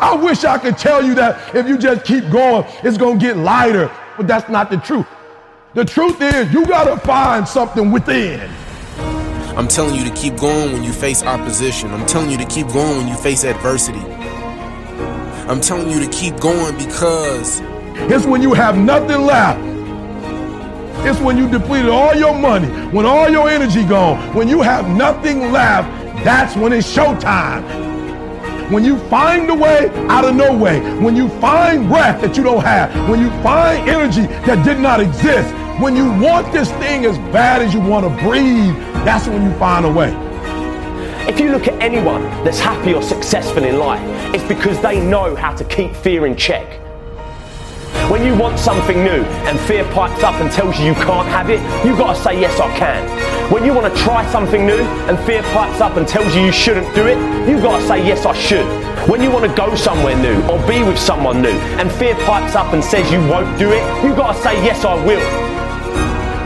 I wish I could tell you that if you just keep going, it's going to get lighter. But that's not the truth. The truth is, you got to find something within. I'm telling you to keep going when you face opposition. I'm telling you to keep going when you face adversity. I'm telling you to keep going because it's when you have nothing left. It's when you depleted all your money, when all your energy gone, when you have nothing left, that's when it's showtime. When you find a way out of no way, when you find breath that you don't have, when you find energy that did not exist, when you want this thing as bad as you want to breathe, that's when you find a way. If you look at anyone that's happy or successful in life, it's because they know how to keep fear in check. When you want something new and fear pipes up and tells you you can't have it, you've got to say, Yes, I can. When you want to try something new and fear pipes up and tells you you shouldn't do it, you've got to say, Yes, I should. When you want to go somewhere new or be with someone new and fear pipes up and says you won't do it, you've got to say, Yes, I will.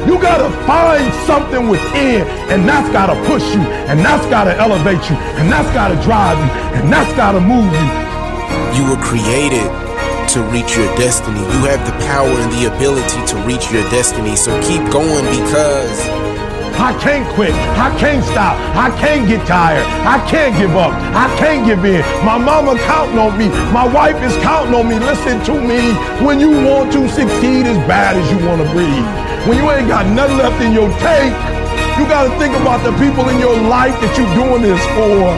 You gotta find something within, and that's gotta push you, and that's gotta elevate you, and that's gotta drive you, and that's gotta move you. You were created to reach your destiny. You have the power and the ability to reach your destiny. So keep going because I can't quit. I can't stop. I can't get tired. I can't give up. I can't give in. My mama counting on me. My wife is counting on me. Listen to me. When you want to succeed as bad as you want to breathe, when you ain't got nothing left in your tank, you got to think about the people in your life that you're doing this for.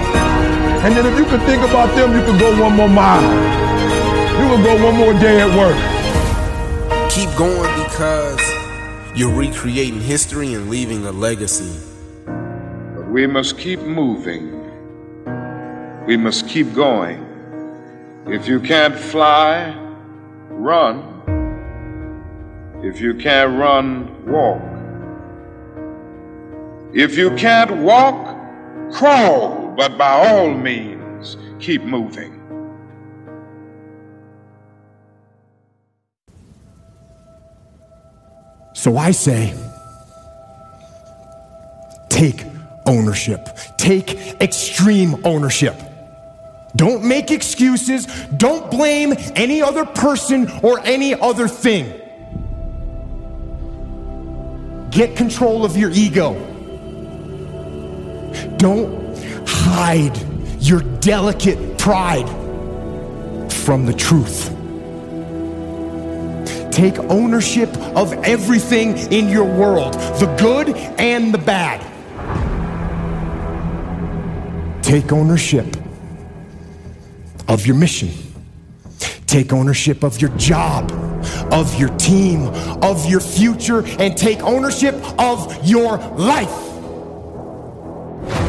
And then if you could think about them, you could go one more mile. You will go one more day at work. Keep going because you're recreating history and leaving a legacy. But we must keep moving. We must keep going. If you can't fly, run. If you can't run, walk. If you can't walk, crawl. But by all means, keep moving. So I say, take ownership. Take extreme ownership. Don't make excuses. Don't blame any other person or any other thing. Get control of your ego. Don't hide your delicate pride from the truth. Take ownership of everything in your world, the good and the bad. Take ownership of your mission. Take ownership of your job, of your team, of your future, and take ownership of your life.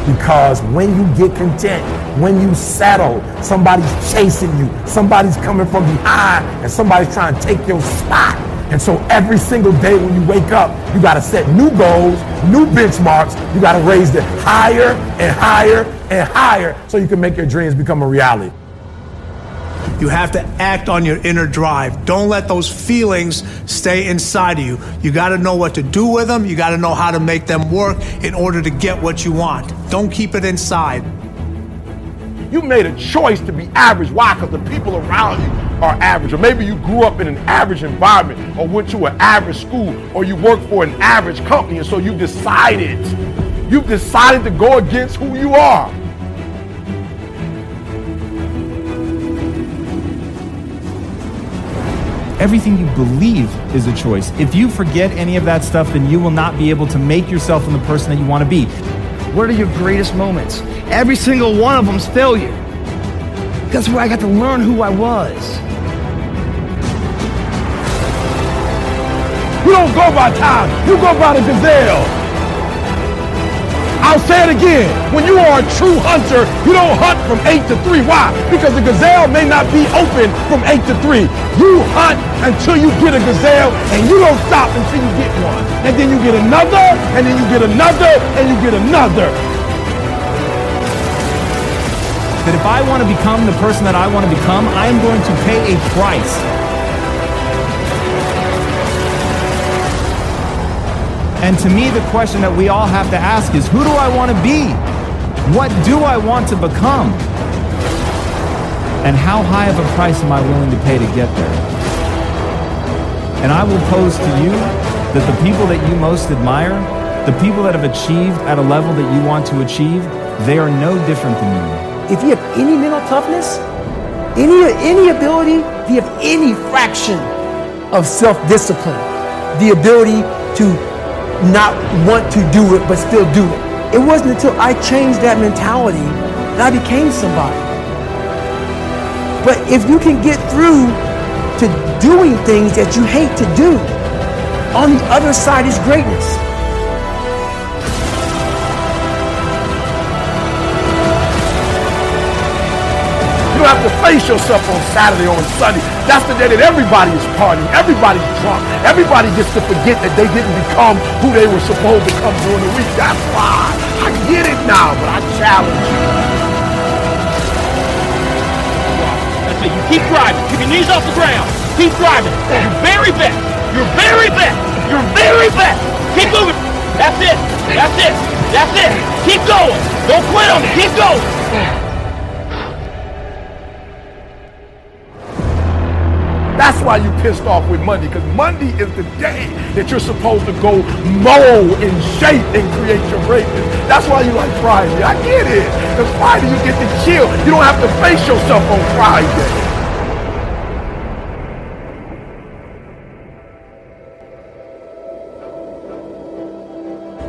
Because when you get content, when you settle, somebody's chasing you, somebody's coming from behind, and somebody's trying to take your spot. And so every single day when you wake up, you got to set new goals, new benchmarks. You got to raise it higher and higher and higher so you can make your dreams become a reality. You have to act on your inner drive. Don't let those feelings stay inside of you. You got to know what to do with them. You got to know how to make them work in order to get what you want. Don't keep it inside. You made a choice to be average. Why? Because the people around you are average. Or maybe you grew up in an average environment or went to an average school or you worked for an average company and so you decided You've decided to go against who you are. Everything you believe is a choice. If you forget any of that stuff, then you will not be able to make yourself in the person that you want to be. What are your greatest moments? Every single one of them's failure. That's where I got to learn who I was. You don't go by time, you go by the gazelle. I'll say it again. When you are a true hunter, you don't hunt from 8 to 3. Why? Because the gazelle may not be open from 8 to 3. You hunt until you get a gazelle, and you don't stop until you get one. And then you get another, and then you get another, and you get another. That if I want to become the person that I want to become, I am going to pay a price. And to me, the question that we all have to ask is who do I want to be? What do I want to become? And how high of a price am I willing to pay to get there? And I will pose to you that the people that you most admire, the people that have achieved at a level that you want to achieve, they are no different than you. If you have any mental toughness, any, any ability, if you have any fraction of self discipline, the ability to not want to do it but still do it. It wasn't until I changed that mentality that I became somebody. But if you can get through to doing things that you hate to do, on the other side is greatness. Have to face yourself on Saturday or on Sunday. That's the day that everybody is partying. Everybody's drunk. Everybody gets to forget that they didn't become who they were supposed to become during the week. That's why. I get it now, but I challenge you. That's it. You keep driving. Keep your knees off the ground. Keep driving. Your very best. Your very best. Your very best. Keep moving. That's it. That's it. That's it. Keep going. Don't quit on me. Keep going. That's why you pissed off with Monday, because Monday is the day that you're supposed to go mold and shape and create your greatness. That's why you like Friday. I get it. Because Friday you get to chill. You don't have to face yourself on Friday.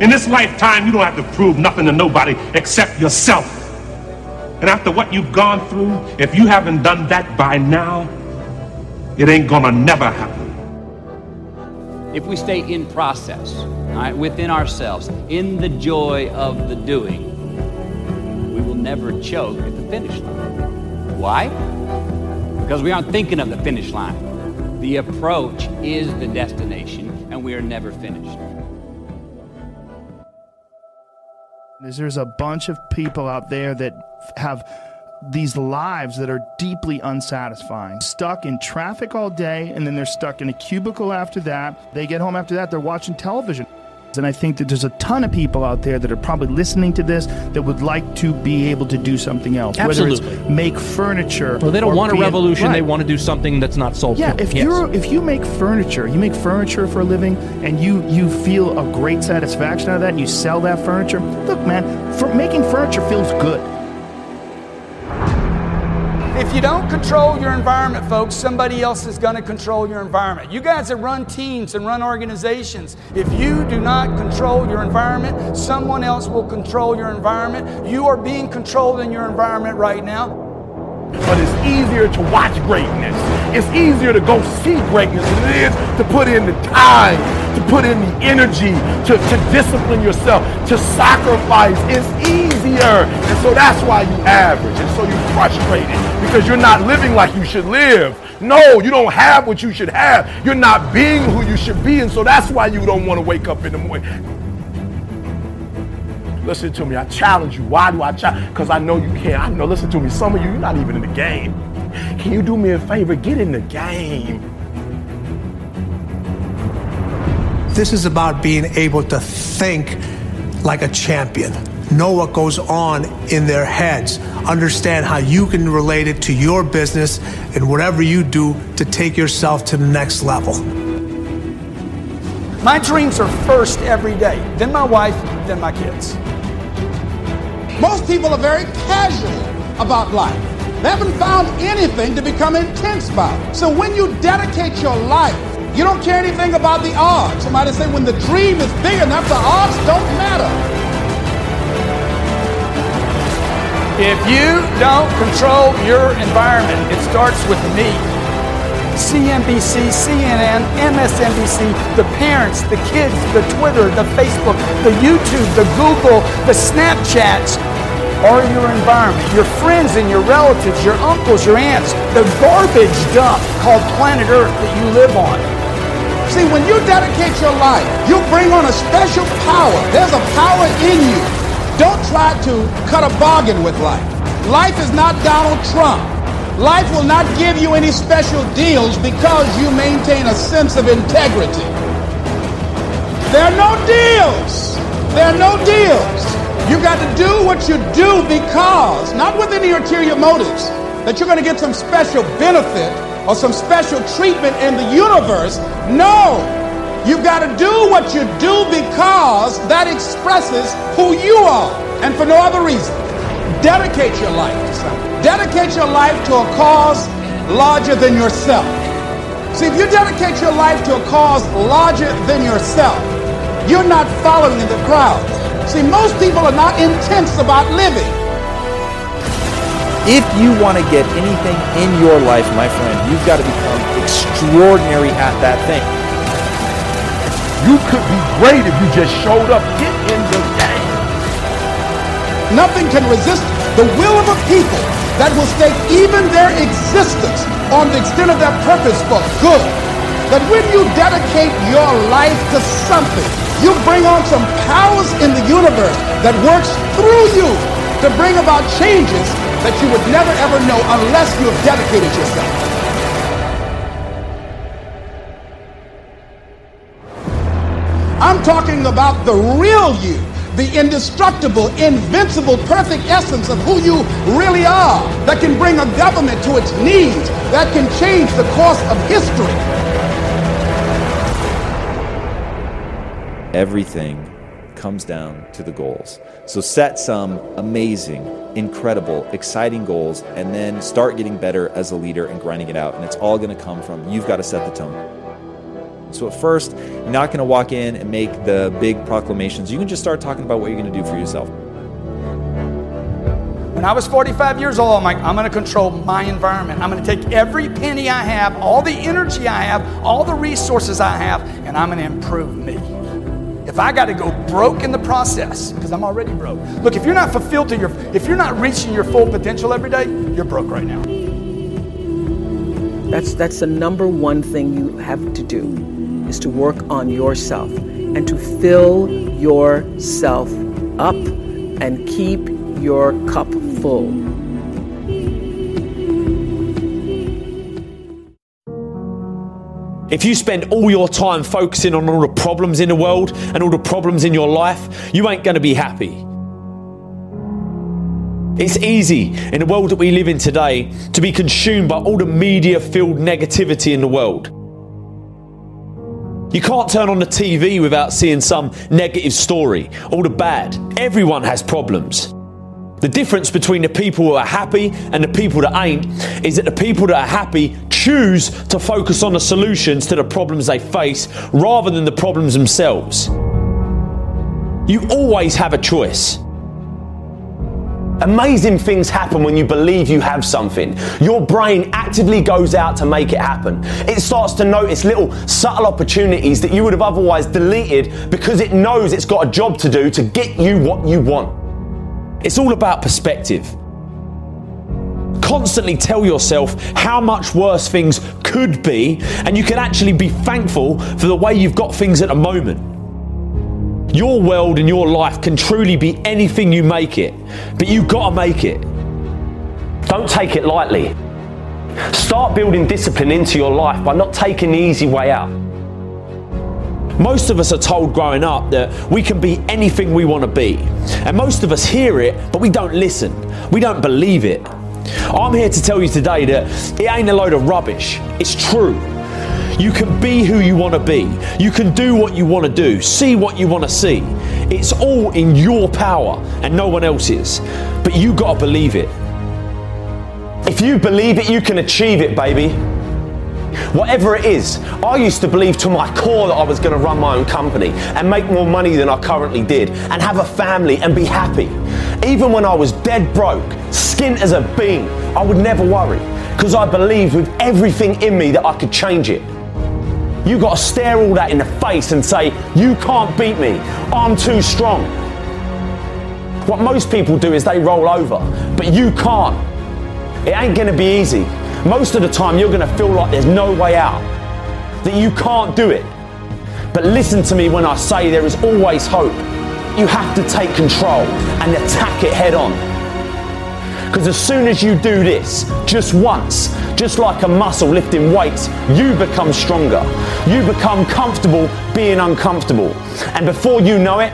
In this lifetime, you don't have to prove nothing to nobody except yourself. And after what you've gone through, if you haven't done that by now, it ain't gonna never happen. If we stay in process, right, within ourselves, in the joy of the doing, we will never choke at the finish line. Why? Because we aren't thinking of the finish line. The approach is the destination, and we are never finished. There's a bunch of people out there that have these lives that are deeply unsatisfying. Stuck in traffic all day, and then they're stuck in a cubicle after that. They get home after that, they're watching television. And I think that there's a ton of people out there that are probably listening to this that would like to be able to do something else. Absolutely. Whether it's make furniture. Well, they don't want a revolution. right. They want to do something that's not sold. Yeah, if Yes. you're if you make furniture, you make furniture for a living, and you you feel a great satisfaction out of that, and you sell that furniture. Look, man, for making furniture feels good. If you don't control your environment, folks, somebody else is going to control your environment. You guys that run teams and run organizations, if you do not control your environment, someone else will control your environment. You are being controlled in your environment right now. But it's easier to watch greatness. It's easier to go see greatness than it is to put in the time, to put in the energy, to, to discipline yourself, to sacrifice. It's easier. And so that's why you average. And so you're frustrated because you're not living like you should live. No, you don't have what you should have. You're not being who you should be. And so that's why you don't want to wake up in the morning. Listen to me. I challenge you. Why do I challenge? Because I know you can. I know. Listen to me. Some of you, you're not even in the game. Can you do me a favor? Get in the game. This is about being able to think like a champion, know what goes on in their heads, understand how you can relate it to your business and whatever you do to take yourself to the next level. My dreams are first every day, then my wife, then my kids. Most people are very casual about life. They haven't found anything to become intense about. So when you dedicate your life, you don't care anything about the odds. Somebody say when the dream is big enough, the odds don't matter. If you don't control your environment, it starts with me. CNBC, CNN, MSNBC, the parents, the kids, the Twitter, the Facebook, the YouTube, the Google, the Snapchats are your environment. Your friends and your relatives, your uncles, your aunts, the garbage dump called planet Earth that you live on. See, when you dedicate your life, you bring on a special power. There's a power in you. Don't try to cut a bargain with life. Life is not Donald Trump. Life will not give you any special deals because you maintain a sense of integrity. There are no deals. There are no deals. You got to do what you do because, not with any ulterior motives, that you're going to get some special benefit or some special treatment in the universe. No. You've got to do what you do because that expresses who you are and for no other reason. Dedicate your life to something. Dedicate your life to a cause larger than yourself. See, if you dedicate your life to a cause larger than yourself, you're not following the crowd. See, most people are not intense about living. If you want to get anything in your life, my friend, you've got to become extraordinary at that thing. You could be great if you just showed up. Get in the game. Nothing can resist the will of a people that will stake even their existence on the extent of their purpose for good. That when you dedicate your life to something, you bring on some powers in the universe that works through you to bring about changes that you would never ever know unless you have dedicated yourself. I'm talking about the real you, the indestructible, invincible, perfect essence of who you really are, that can bring a government to its knees, that can change the course of history. Everything comes down to the goals. So set some amazing, incredible, exciting goals and then start getting better as a leader and grinding it out. And it's all going to come from you've got to set the tone. So at first, you're not going to walk in and make the big proclamations. You can just start talking about what you're going to do for yourself. When I was 45 years old, I'm like, I'm going to control my environment. I'm going to take every penny I have, all the energy I have, all the resources I have, and I'm going to improve me. If I got to go broke in the process, because I'm already broke. Look, if you're not fulfilled to your, if you're not reaching your full potential every day, you're broke right now. That's that's the number one thing you have to do is to work on yourself and to fill yourself up and keep your cup full. If you spend all your time focusing on all the problems in the world and all the problems in your life, you ain't going to be happy. It's easy in the world that we live in today to be consumed by all the media filled negativity in the world. You can't turn on the TV without seeing some negative story, all the bad. Everyone has problems. The difference between the people who are happy and the people that ain't is that the people that are happy choose to focus on the solutions to the problems they face rather than the problems themselves. You always have a choice. Amazing things happen when you believe you have something. Your brain actively goes out to make it happen. It starts to notice little subtle opportunities that you would have otherwise deleted because it knows it's got a job to do to get you what you want. It's all about perspective. Constantly tell yourself how much worse things could be, and you can actually be thankful for the way you've got things at the moment. Your world and your life can truly be anything you make it, but you've gotta make it. Don't take it lightly. Start building discipline into your life by not taking the easy way out. Most of us are told growing up that we can be anything we want to be. And most of us hear it, but we don't listen. We don't believe it. I'm here to tell you today that it ain't a load of rubbish. It's true. You can be who you want to be. You can do what you want to do, see what you want to see. It's all in your power and no one else's. But you got to believe it. If you believe it, you can achieve it, baby. Whatever it is, I used to believe to my core that I was going to run my own company and make more money than I currently did and have a family and be happy. Even when I was dead broke, skint as a bean, I would never worry because I believed with everything in me that I could change it. You got to stare all that in the face and say, You can't beat me. I'm too strong. What most people do is they roll over, but you can't. It ain't going to be easy. Most of the time, you're going to feel like there's no way out, that you can't do it. But listen to me when I say there is always hope. You have to take control and attack it head on. Because as soon as you do this, just once, just like a muscle lifting weights, you become stronger. You become comfortable being uncomfortable. And before you know it,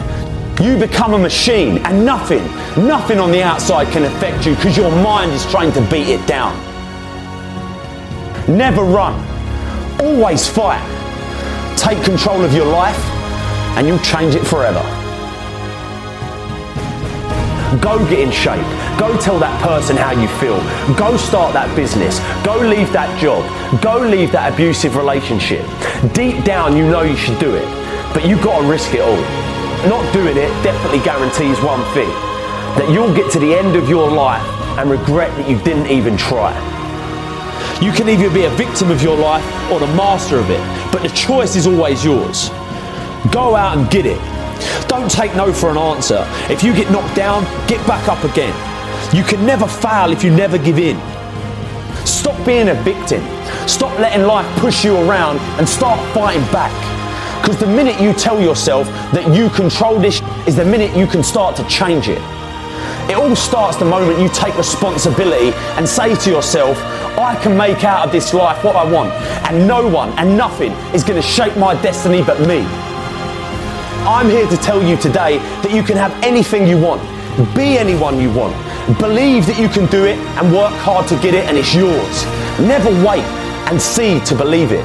you become a machine and nothing, nothing on the outside can affect you because your mind is trying to beat it down. Never run. Always fight. Take control of your life and you'll change it forever. Go get in shape. Go tell that person how you feel. Go start that business. Go leave that job. Go leave that abusive relationship. Deep down, you know you should do it, but you've got to risk it all. Not doing it definitely guarantees one thing that you'll get to the end of your life and regret that you didn't even try. You can either be a victim of your life or the master of it, but the choice is always yours. Go out and get it. Don't take no for an answer. If you get knocked down, get back up again. You can never fail if you never give in. Stop being a victim. Stop letting life push you around and start fighting back. Because the minute you tell yourself that you control this is the minute you can start to change it. It all starts the moment you take responsibility and say to yourself, I can make out of this life what I want, and no one and nothing is going to shape my destiny but me. I'm here to tell you today that you can have anything you want, be anyone you want, believe that you can do it and work hard to get it, and it's yours. Never wait and see to believe it.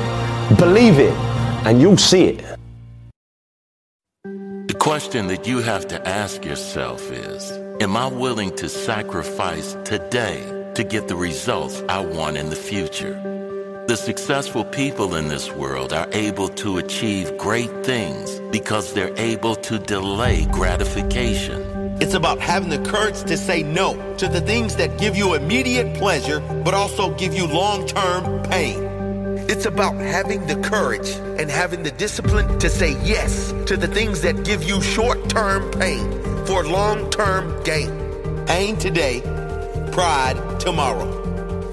Believe it, and you'll see it. The question that you have to ask yourself is Am I willing to sacrifice today to get the results I want in the future? The successful people in this world are able to achieve great things because they're able to delay gratification. It's about having the courage to say no to the things that give you immediate pleasure but also give you long term pain. It's about having the courage and having the discipline to say yes to the things that give you short term pain for long term gain. Pain today, pride tomorrow.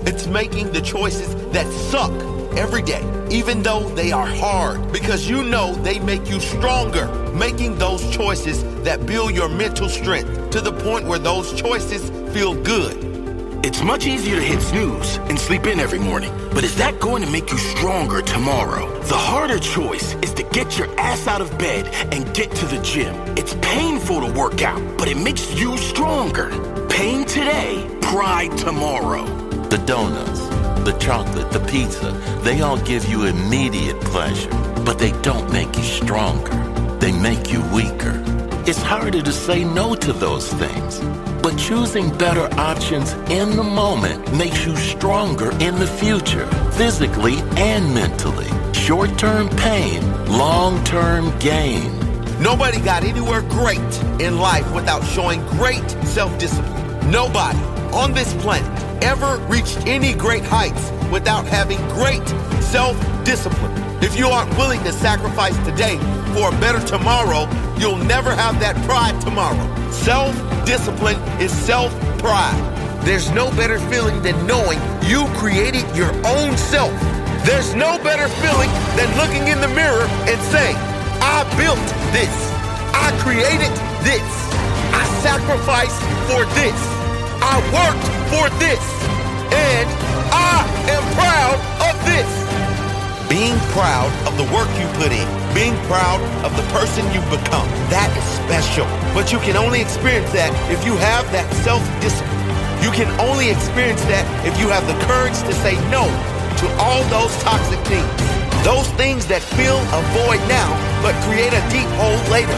It's making the choices that suck every day, even though they are hard, because you know they make you stronger. Making those choices that build your mental strength to the point where those choices feel good. It's much easier to hit snooze and sleep in every morning, but is that going to make you stronger tomorrow? The harder choice is to get your ass out of bed and get to the gym. It's painful to work out, but it makes you stronger. Pain today, pride tomorrow. The donuts, the chocolate, the pizza, they all give you immediate pleasure, but they don't make you stronger. They make you weaker. It's harder to say no to those things. But choosing better options in the moment makes you stronger in the future, physically and mentally. Short term pain, long term gain. Nobody got anywhere great in life without showing great self discipline. Nobody on this planet ever reached any great heights without having great self discipline. If you aren't willing to sacrifice today for a better tomorrow, you'll never have that pride tomorrow. Self discipline is self pride. There's no better feeling than knowing you created your own self. There's no better feeling than looking in the mirror and saying, I built this. I created this. I sacrificed for this. I worked for this. And I am proud of this. Being proud of the work you put in, being proud of the person you've become, that is special. But you can only experience that if you have that self discipline. You can only experience that if you have the courage to say no to all those toxic things. Those things that fill a void now, but create a deep hole later.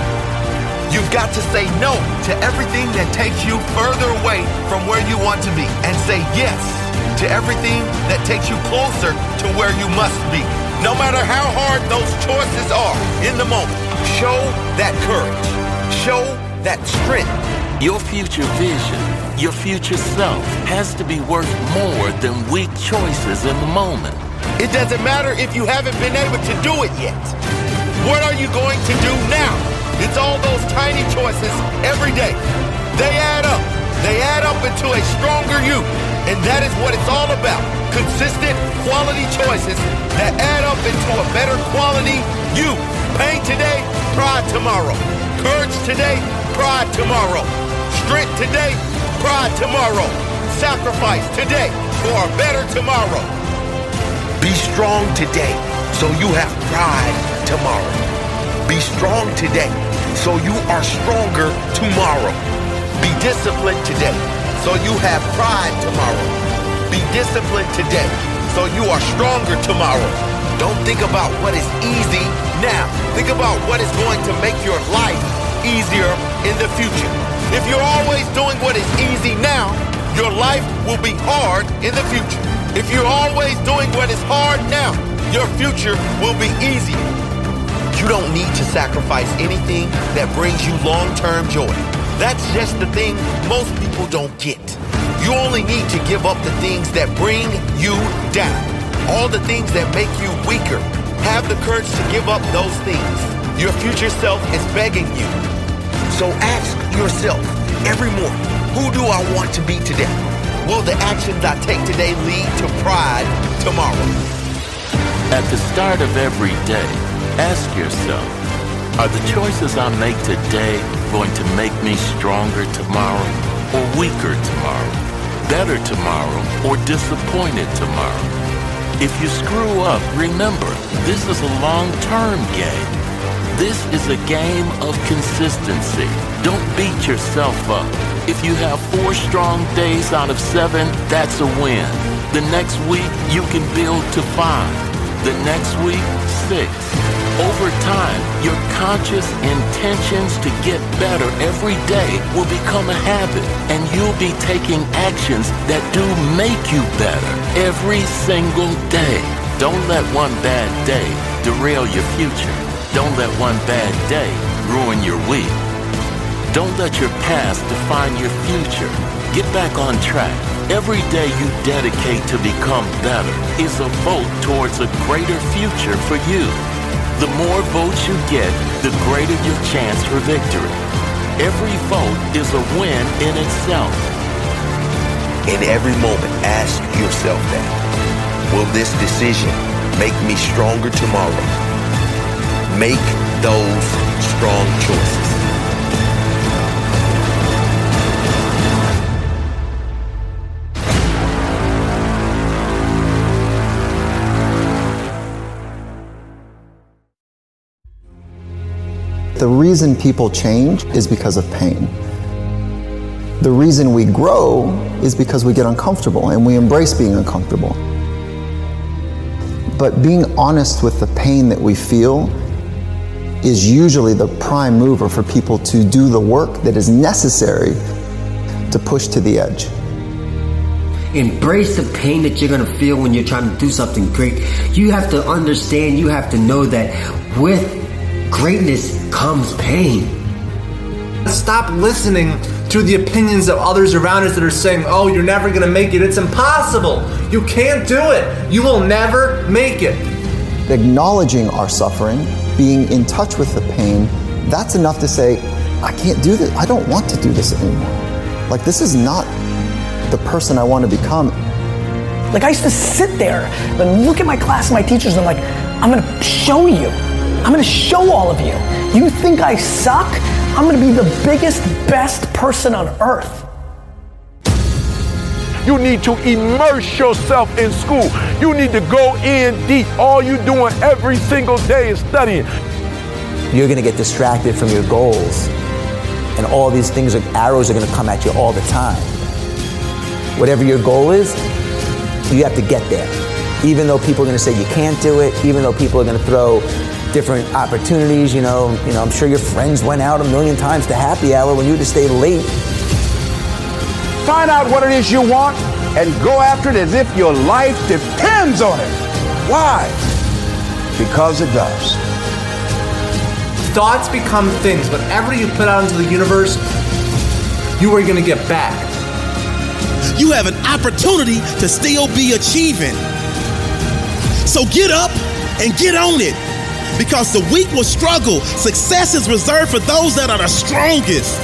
You've got to say no to everything that takes you further away from where you want to be and say yes to everything that takes you closer to where you must be. No matter how hard those choices are in the moment, show that courage. Show that strength. Your future vision, your future self has to be worth more than weak choices in the moment. It doesn't matter if you haven't been able to do it yet. What are you going to do now? It's all those tiny choices every day. They add up. They add up into a stronger you. And that is what it's all about. Consistent quality choices that add up into a better quality you. Pain today, pride tomorrow. Courage today, pride tomorrow. Strength today, pride tomorrow. Sacrifice today for a better tomorrow. Be strong today so you have pride tomorrow. Be strong today so you are stronger tomorrow. Be disciplined today so you have pride tomorrow. Be disciplined today so you are stronger tomorrow. Don't think about what is easy now. Think about what is going to make your life easier in the future. If you're always doing what is easy now, your life will be hard in the future. If you're always doing what is hard now, your future will be easier. You don't need to sacrifice anything that brings you long-term joy. That's just the thing most people don't get. You only need to give up the things that bring you down. All the things that make you weaker. Have the courage to give up those things. Your future self is begging you. So ask yourself every morning, who do I want to be today? Will the actions I take today lead to pride tomorrow? At the start of every day, ask yourself, are the choices I make today going to make me stronger tomorrow or weaker tomorrow? Better tomorrow or disappointed tomorrow? If you screw up, remember, this is a long-term game. This is a game of consistency. Don't beat yourself up. If you have four strong days out of seven, that's a win. The next week, you can build to five. The next week, six. Over time, your conscious intentions to get better every day will become a habit, and you'll be taking actions that do make you better every single day. Don't let one bad day derail your future. Don't let one bad day ruin your week. Don't let your past define your future. Get back on track. Every day you dedicate to become better is a vote towards a greater future for you. The more votes you get, the greater your chance for victory. Every vote is a win in itself. In every moment, ask yourself that. Will this decision make me stronger tomorrow? Make those strong choices. The reason people change is because of pain. The reason we grow is because we get uncomfortable and we embrace being uncomfortable. But being honest with the pain that we feel is usually the prime mover for people to do the work that is necessary to push to the edge. Embrace the pain that you're going to feel when you're trying to do something great. You have to understand, you have to know that with greatness comes pain. Stop listening to the opinions of others around us that are saying, oh, you're never going to make it. It's impossible. You can't do it. You will never make it. Acknowledging our suffering, being in touch with the pain, that's enough to say, I can't do this. I don't want to do this anymore. Like, this is not the person I want to become. Like, I used to sit there and look at my class and my teachers and I'm like, I'm going to show you. I'm going to show all of you. You think I suck? I'm going to be the biggest, best person on earth. You need to immerse yourself in school. You need to go in deep. All you're doing every single day is studying. You're going to get distracted from your goals. And all these things, are, arrows are going to come at you all the time. Whatever your goal is, you have to get there. even though people are going to say you can't do it, even though people are going to throw different opportunities. You know, you know, I'm sure your friends went out a million times to happy hour when you had to stay late. Find out what it is you want and go after it as if your life depends on it. Why? Because it does. Thoughts become things. Whatever you put out into the universe, you are going to get back. You have an opportunity to still be achieving. So get up and get on it. Because the weak will struggle. Success is reserved for those that are the strongest.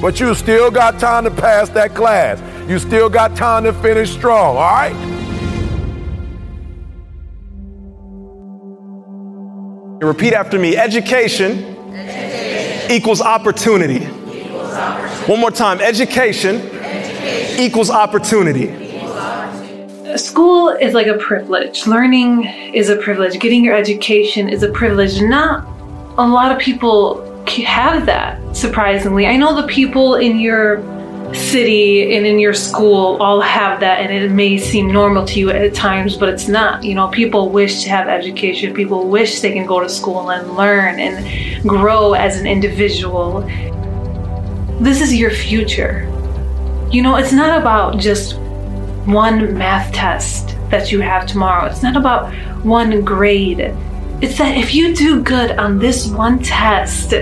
But you still got time to pass that class. You still got time to finish strong, all right? Repeat after me education, Equals, opportunity. One more time education, equals opportunity. School is like a privilege. Learning is a privilege. Getting your education is a privilege. Not a lot of people have that, surprisingly. I know the people in your city and in your school all have that and it may seem normal to you at times but it's not you know people wish to have education people wish they can go to school and learn and grow as an individual this is your future you know it's not about just one math test that you have tomorrow. It's not about one grade. It's that if you do good on this one test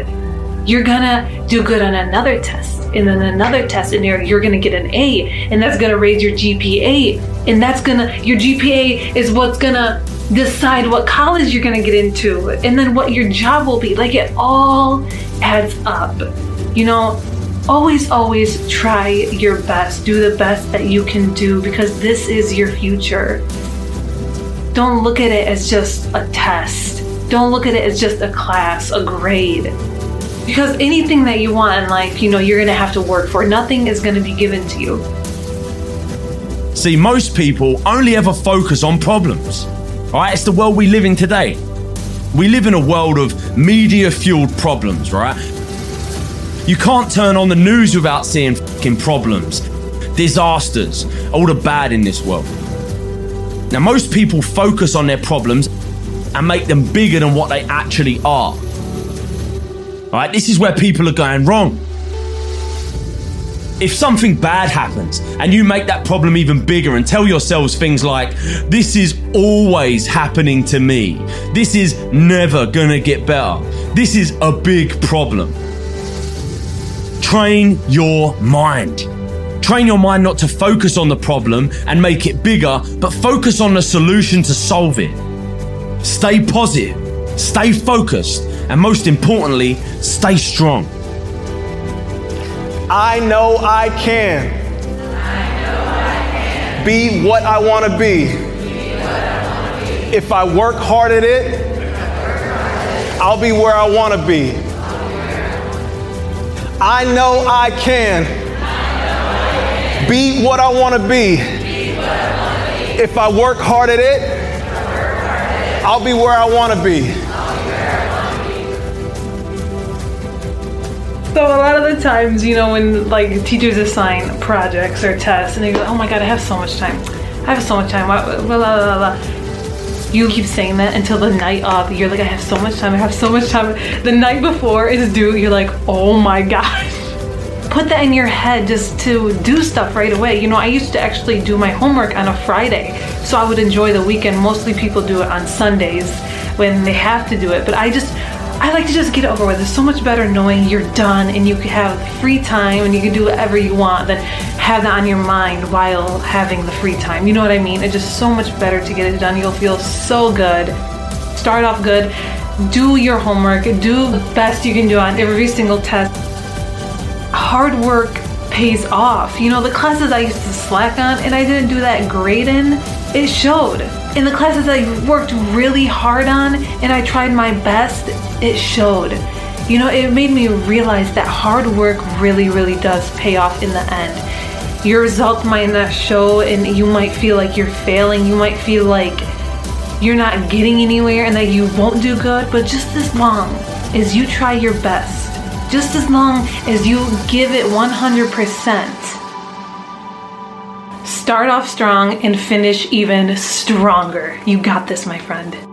you're gonna do good on another test. And then another test and you're, you're gonna get an A and that's gonna raise your GPA and that's gonna your GPA is what's gonna decide what college you're gonna get into and then what your job will be. Like it all adds up. You know always always try your best do the best that you can do because this is your future don't look at it as just a test don't look at it as just a class a grade because anything that you want in life, you know, you're going to have to work for. Nothing is going to be given to you. See, most people only ever focus on problems. Right? It's the world we live in today. We live in a world of media fueled problems, right? You can't turn on the news without seeing fucking problems, disasters, all the bad in this world. Now, most people focus on their problems and make them bigger than what they actually are. Right? This is where people are going wrong. If something bad happens and you make that problem even bigger and tell yourselves things like, this is always happening to me, this is never gonna get better, this is a big problem. Train your mind. Train your mind not to focus on the problem and make it bigger, but focus on the solution to solve it. Stay positive, stay focused, and most importantly, stay strong. I know I can. I know I can. Be what I want to be. If I work hard at it, I'll be where I want to be. I know I can. Be what I want to be. If I work hard at it, I'll be where I want to be. So a lot of the times, you know, when like teachers assign projects or tests, and they go, "Oh my God, I have so much time. I have so much time." Blah, blah, blah, blah. You keep saying that until the night of. You're like, "I have so much time. I have so much time." The night before is due. You're like, "Oh my gosh." Put that in your head just to do stuff right away. You know, I used to actually do my homework on a Friday, so I would enjoy the weekend. Mostly people do it on Sundays when they have to do it, but I just I like to just get it over with. It's so much better knowing you're done and you can have free time and you can do whatever you want than have that on your mind while having the free time. You know what I mean? It's just so much better to get it done. You'll feel so good. Start off good. Do your homework. Do the best you can do on every single test. Hard work pays off. You know, the classes I used to slack on and I didn't do that great in, it showed. In the classes I worked really hard on and I tried my best, it showed. You know, it made me realize that hard work really, really does pay off in the end. Your results might not show, and you might feel like you're failing. You might feel like you're not getting anywhere and that you won't do good, but just as long as you try your best, just as long as you give it 100%, Start off strong and finish even stronger. You got this, my friend.